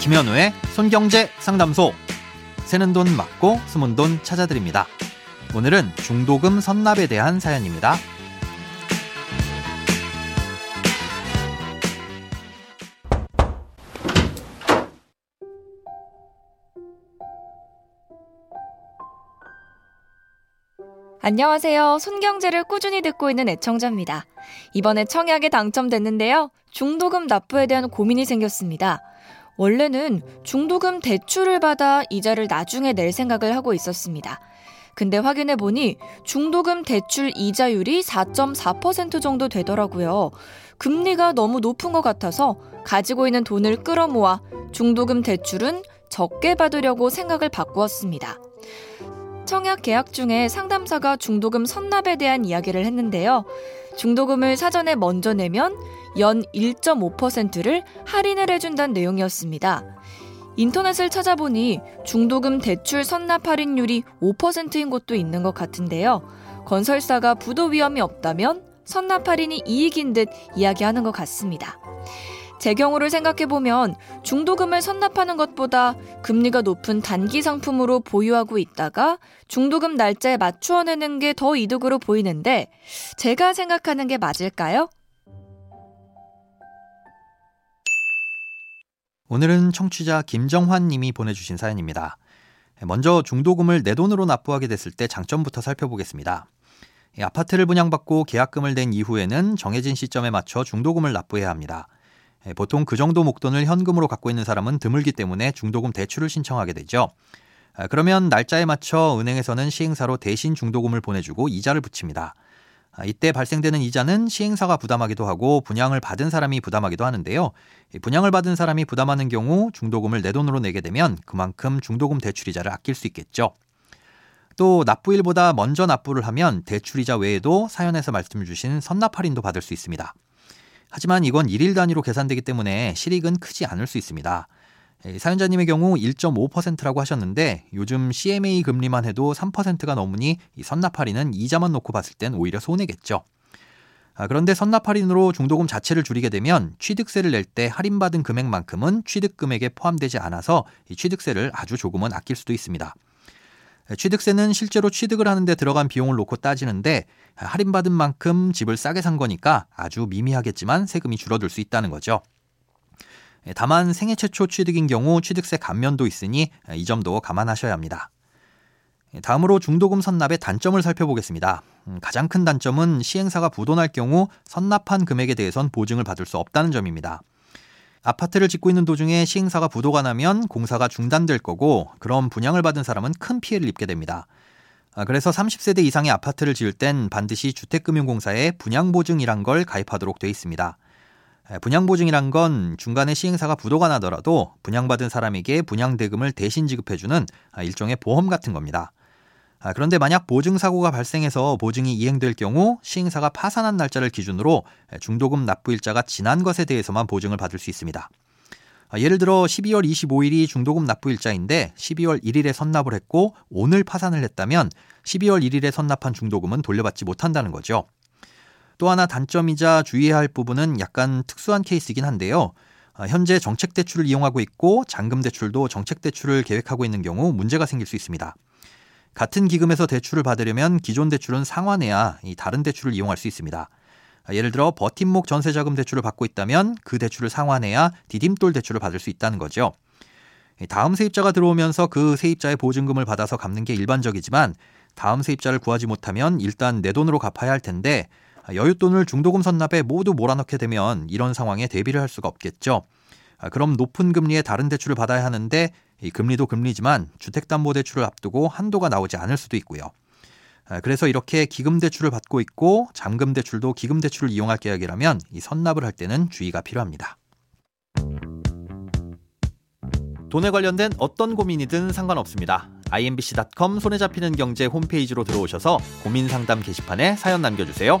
김현우의 손경제 상담소. 새는 돈 맞고 숨은 돈 찾아드립니다. 오늘은 중도금 선납에 대한 사연입니다. 안녕하세요. 손경제를 꾸준히 듣고 있는 애청자입니다. 이번에 청약에 당첨됐는데요. 중도금 납부에 대한 고민이 생겼습니다. 원래는 중도금 대출을 받아 이자를 나중에 낼 생각을 하고 있었습니다. 근데 확인해 보니 중도금 대출 이자율이 4.4% 정도 되더라고요. 금리가 너무 높은 것 같아서 가지고 있는 돈을 끌어모아 중도금 대출은 적게 받으려고 생각을 바꾸었습니다. 청약 계약 중에 상담사가 중도금 선납에 대한 이야기를 했는데요. 중도금을 사전에 먼저 내면 연 1.5%를 할인을 해준다는 내용이었습니다. 인터넷을 찾아보니 중도금 대출 선납 할인율이 5%인 곳도 있는 것 같은데요. 건설사가 부도 위험이 없다면 선납 할인이 이익인 듯 이야기하는 것 같습니다. 제 경우를 생각해보면 중도금을 선납하는 것보다 금리가 높은 단기 상품으로 보유하고 있다가 중도금 날짜에 맞추어 내는 게 더 이득으로 보이는데 제가 생각하는 게 맞을까요? 오늘은 청취자 김정환 님이 보내주신 사연입니다. 먼저 중도금을 내 돈으로 납부하게 됐을 때 장점부터 살펴보겠습니다. 아파트를 분양받고 계약금을 낸 이후에는 정해진 시점에 맞춰 중도금을 납부해야 합니다. 예, 보통 그 정도 목돈을 현금으로 갖고 있는 사람은 드물기 때문에 중도금 대출을 신청하게 되죠. 아, 그러면 날짜에 맞춰 은행에서는 시행사로 대신 중도금을 보내주고 이자를 붙입니다. 아, 이때 발생되는 이자는 시행사가 부담하기도 하고 분양을 받은 사람이 부담하기도 하는데요. 분양을 받은 사람이 부담하는 경우 중도금을 내 돈으로 내게 되면 그만큼 중도금 대출이자를 아낄 수 있겠죠. 또 납부일보다 먼저 납부를 하면 대출이자 외에도 사연에서 말씀 주신 선납 할인도 받을 수 있습니다. 하지만 이건 일일 단위로 계산되기 때문에 실익은 크지 않을 수 있습니다. 사연자님의 경우 1.5%라고 하셨는데 요즘 CMA 금리만 해도 3%가 넘으니 이 선납 할인은 이자만 놓고 봤을 땐 오히려 손해겠죠. 아, 그런데 선납 할인으로 중도금 자체를 줄이게 되면 취득세를 낼 때 할인받은 금액만큼은 취득금액에 포함되지 않아서 이 취득세를 아주 조금은 아낄 수도 있습니다. 취득세는 실제로 취득을 하는데 들어간 비용을 놓고 따지는데 할인받은 만큼 집을 싸게 산 거니까 아주 미미하겠지만 세금이 줄어들 수 있다는 거죠. 다만 생애 최초 취득인 경우 취득세 감면도 있으니 이 점도 감안하셔야 합니다. 다음으로 중도금 선납의 단점을 살펴보겠습니다. 음, 가장 큰 단점은 시행사가 부도날 경우 선납한 금액에 대해선 보증을 받을 수 없다는 점입니다. 아파트를 짓고 있는 도중에 시행사가 부도가 나면 공사가 중단될 거고 그럼 분양을 받은 사람은 큰 피해를 입게 됩니다. 아, 그래서 30세대 이상의 아파트를 지을 땐 반드시 주택금융공사에 분양보증이란 걸 가입하도록 돼 있습니다. 분양보증이란 건 중간에 시행사가 부도가 나더라도 분양받은 사람에게 분양대금을 대신 지급해주는 아, 일종의 보험 같은 겁니다. 아, 그런데 만약 보증 사고가 발생해서 보증이 이행될 경우 시행사가 파산한 날짜를 기준으로 중도금 납부 일자가 지난 것에 대해서만 보증을 받을 수 있습니다. 아, 예를 들어 12월 25일이 중도금 납부 일자인데 12월 1일에 선납을 했고 오늘 파산을 했다면 12월 1일에 선납한 중도금은 돌려받지 못한다는 거죠. 또 하나 단점이자 주의해야 할 부분은 약간 특수한 케이스이긴 한데요. 아, 현재 정책 대출을 이용하고 있고 잔금 대출도 정책 대출을 계획하고 있는 경우 문제가 생길 수 있습니다. 같은 기금에서 대출을 받으려면 기존 대출은 상환해야 이 다른 대출을 이용할 수 있습니다. 예를 들어 버팀목 전세자금 대출을 받고 있다면 그 대출을 상환해야 디딤돌 대출을 받을 수 있다는 거죠. 다음 세입자가 들어오면서 그 세입자의 보증금을 받아서 갚는 게 일반적이지만 다음 세입자를 구하지 못하면 일단 내 돈으로 갚아야 할 텐데 여윳돈을 중도금 선납에 모두 몰아넣게 되면 이런 상황에 대비를 할 수가 없겠죠. 그럼 높은 금리의 다른 대출을 받아야 하는데 이 금리도 금리지만 주택담보대출을 앞두고 한도가 나오지 않을 수도 있고요. 아, 그래서 이렇게 기금대출을 받고 있고 잠금대출도 기금대출을 이용할 계약이라면 이 선납을 할 때는 주의가 필요합니다. 돈에 관련된 어떤 고민이든 상관없습니다. imbc.com 손에 잡히는 경제 홈페이지로 들어오셔서 고민 상담 게시판에 사연 남겨주세요.